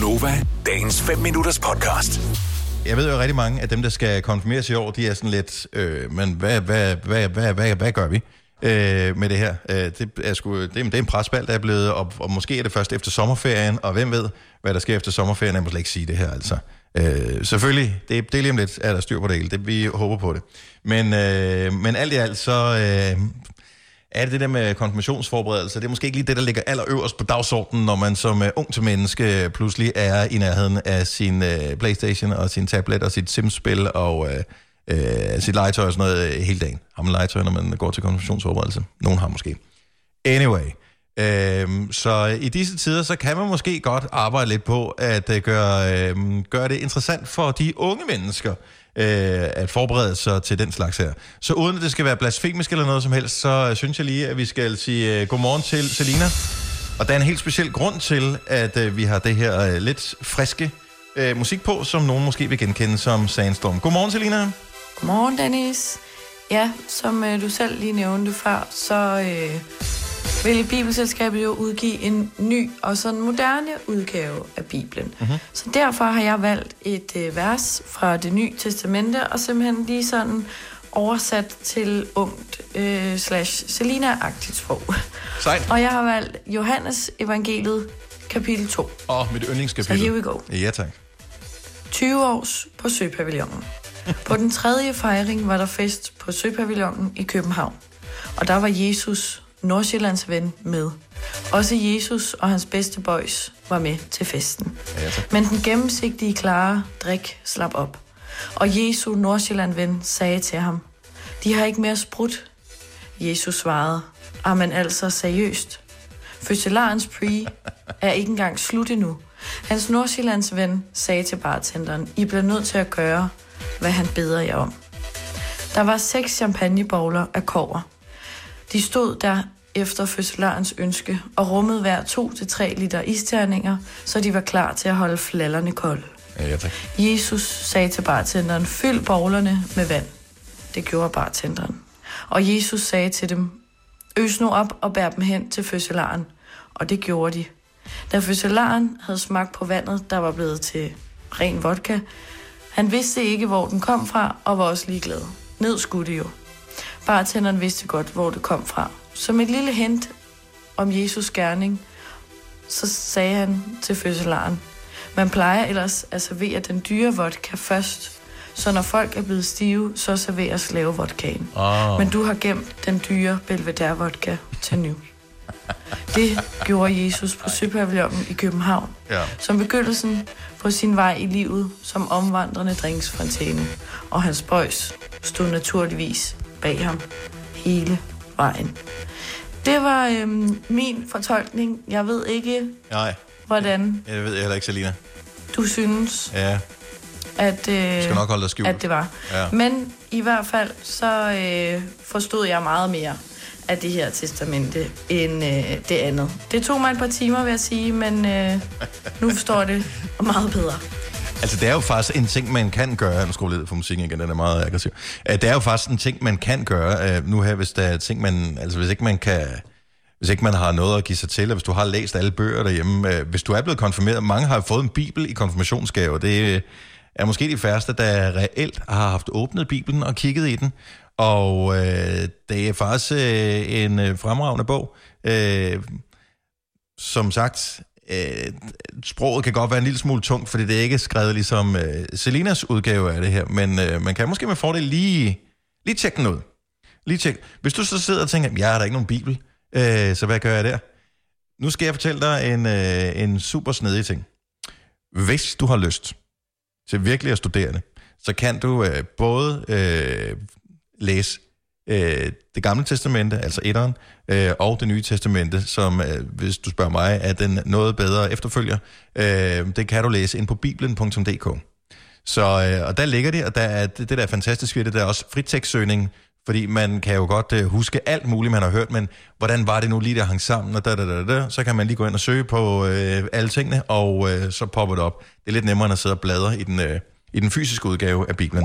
Gunova, dagens 5 minutters podcast. Jeg ved jo rigtig mange af dem, der skal konfirmeres i år, de er sådan lidt, øh, men hvad, hvad, hvad, hvad, hvad, hvad gør vi øh, med det her? Øh, det, er sgu, det, det er en presbald, der er blevet, og, og måske er det først efter sommerferien, og hvem ved, hvad der sker efter sommerferien, jeg må slet ikke sige det her, altså. Øh, selvfølgelig, det, det er lige om lidt, er der styr på det hele, det, vi håber på det. Men, øh, men alt i alt, så øh, er det det der med konfirmationsforberedelse, det er måske ikke lige det, der ligger allerøverst på dagsordenen, når man som uh, ung til menneske øh, pludselig er i nærheden af sin uh, Playstation og sin tablet og sit Sims-spil og uh, uh, sit legetøj og sådan noget uh, hele dagen. Har man legetøj, når man går til konfirmationsforberedelse? Nogen har måske. Anyway, Øhm, så i disse tider, så kan man måske godt arbejde lidt på at øh, gøre, uh, gøre det interessant for de unge mennesker, øh, at forberede sig til den slags her. Så uden at det skal være blasfemisk eller noget som helst, så øh, synes jeg lige, at vi skal sige øh, godmorgen til Selina. Og der er en helt speciel grund til, at øh, vi har det her øh, lidt friske øh, musik på, som nogen måske vil genkende som Sandstorm. Godmorgen, Selina. Godmorgen, Dennis. Ja, som øh, du selv lige nævnte før, så øh, vil Bibelselskabet jo udgive en ny og sådan moderne udgave af Bibelen. Mm-hmm. Så derfor har jeg valgt et øh, vers fra det nye testamente, og simpelthen lige sådan oversat til ungt øh, slash Selina-agtigt sprog. Sejt. Og jeg har valgt Johannes evangeliet kapitel 2. Og mit Så yndlingskapitel. here we go. Ja, tak. 20 års på Søpavillonen. På den tredje fejring var der fest på Søpavillonen i København. Og der var Jesus, Nordsjællands ven, med. Også Jesus og hans bedste boys var med til festen. Ja, tak. Men den gennemsigtige, klare drik slap op. Og Jesu, Nordsjælland ven, sagde til ham, de har ikke mere sprudt. Jesus svarede, men altså seriøst. Fødselarens pre er ikke engang slut endnu. Hans Nordsjællands ven sagde til bartenderen, I bliver nødt til at gøre, hvad han beder jer om. Der var seks champagnebowler af kover. De stod der efter fødselarens ønske og rummede hver 2-3 liter isterninger, så de var klar til at holde flallerne kolde. Ja, tak. Jesus sagde til bartenderen, fyld bowlerne med vand. Det gjorde bartenderen. Og Jesus sagde til dem, øs nu op og bær dem hen til fødselaren. Og det gjorde de. Da fødselaren havde smagt på vandet, der var blevet til ren vodka, han vidste ikke, hvor den kom fra, og var også ligeglad. Ned skulle det jo. Bartenderen vidste godt, hvor det kom fra. Som et lille hint om Jesus gerning, så sagde han til fødselaren, man plejer ellers at servere den dyre vodka først, så når folk er blevet stive, så serveres slave vodkaen. Oh. Men du har gemt den dyre Belvedere vodka til nu. Det gjorde Jesus på Søpavillonen i København, Ja. som begyndelsen på sin vej i livet som omvandrende drinksfontæne. Og hans boys stod naturligvis bag ham hele vejen. Det var øhm, min fortolkning. Jeg ved ikke, Nej, hvordan jeg ved heller ikke, Selina. du synes, Ja, at, øh, skal nok holde dig skjult. at det var. Ja. Men i hvert fald så øh, forstod jeg meget mere af det her testamente end øh, det andet. Det tog mig et par timer, vil jeg sige, men øh, nu forstår jeg det meget bedre. Altså, det er jo faktisk en ting, man kan gøre. Nu skruer jeg for musikken igen, den er meget aggressiv. Uh, Det er jo faktisk en ting, man kan gøre uh, nu her, hvis der er ting, man... Altså, hvis ikke man kan... Hvis ikke man har noget at give sig til, og hvis du har læst alle bøger derhjemme. Øh, hvis du er blevet konfirmeret, mange har fået en bibel i konfirmationsgave. Det øh, er måske de færreste, der reelt har haft åbnet bibelen og kigget i den. Og øh, det er faktisk øh, en øh, fremragende bog. Øh, som sagt, øh, sproget kan godt være en lille smule tungt, fordi det er ikke skrevet ligesom øh, Selinas udgave af det her, men øh, man kan måske med fordel lige, lige tjekke den ud. Lige tjek. Hvis du så sidder og tænker, jeg har da ikke nogen bibel, øh, så hvad gør jeg der? Nu skal jeg fortælle dig en, øh, en super snedig ting. Hvis du har lyst til virkelig at studere det, så kan du øh, både øh, læse øh, det gamle testamente, altså etteren, øh, og det nye testamente, som, øh, hvis du spørger mig, er den noget bedre efterfølger. Øh, det kan du læse ind på bibelen.dk. Så, øh, og der ligger det, og der er, det, det der er fantastisk ved det, der er også fritekstsøgning, fordi man kan jo godt øh, huske alt muligt, man har hørt, men hvordan var det nu lige, der hang sammen, og da, da, da, da, så kan man lige gå ind og søge på øh, alle tingene, og øh, så popper det op. Det er lidt nemmere end at sidde og bladre i den, øh, i den fysiske udgave af Bibelen.